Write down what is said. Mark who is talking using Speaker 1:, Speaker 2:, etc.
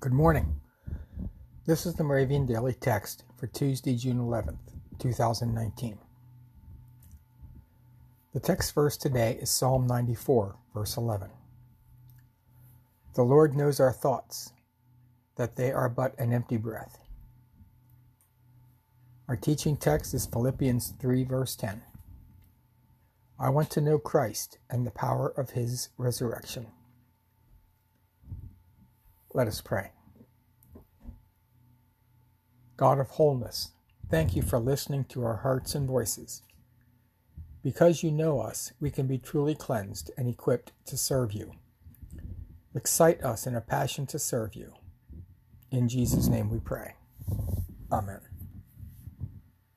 Speaker 1: Good morning. This is the Moravian Daily Text for Tuesday, June 11th, 2019. The text verse today is Psalm 94, verse 11. The Lord knows our thoughts, that they are but an empty breath. Our teaching text is Philippians 3, verse 10. I want to know Christ and the power of his resurrection. Let us pray. God of wholeness, thank you for listening to our hearts and voices. Because you know us, we can be truly cleansed and equipped to serve you. Excite us in a passion to serve you. In Jesus' name we pray. Amen.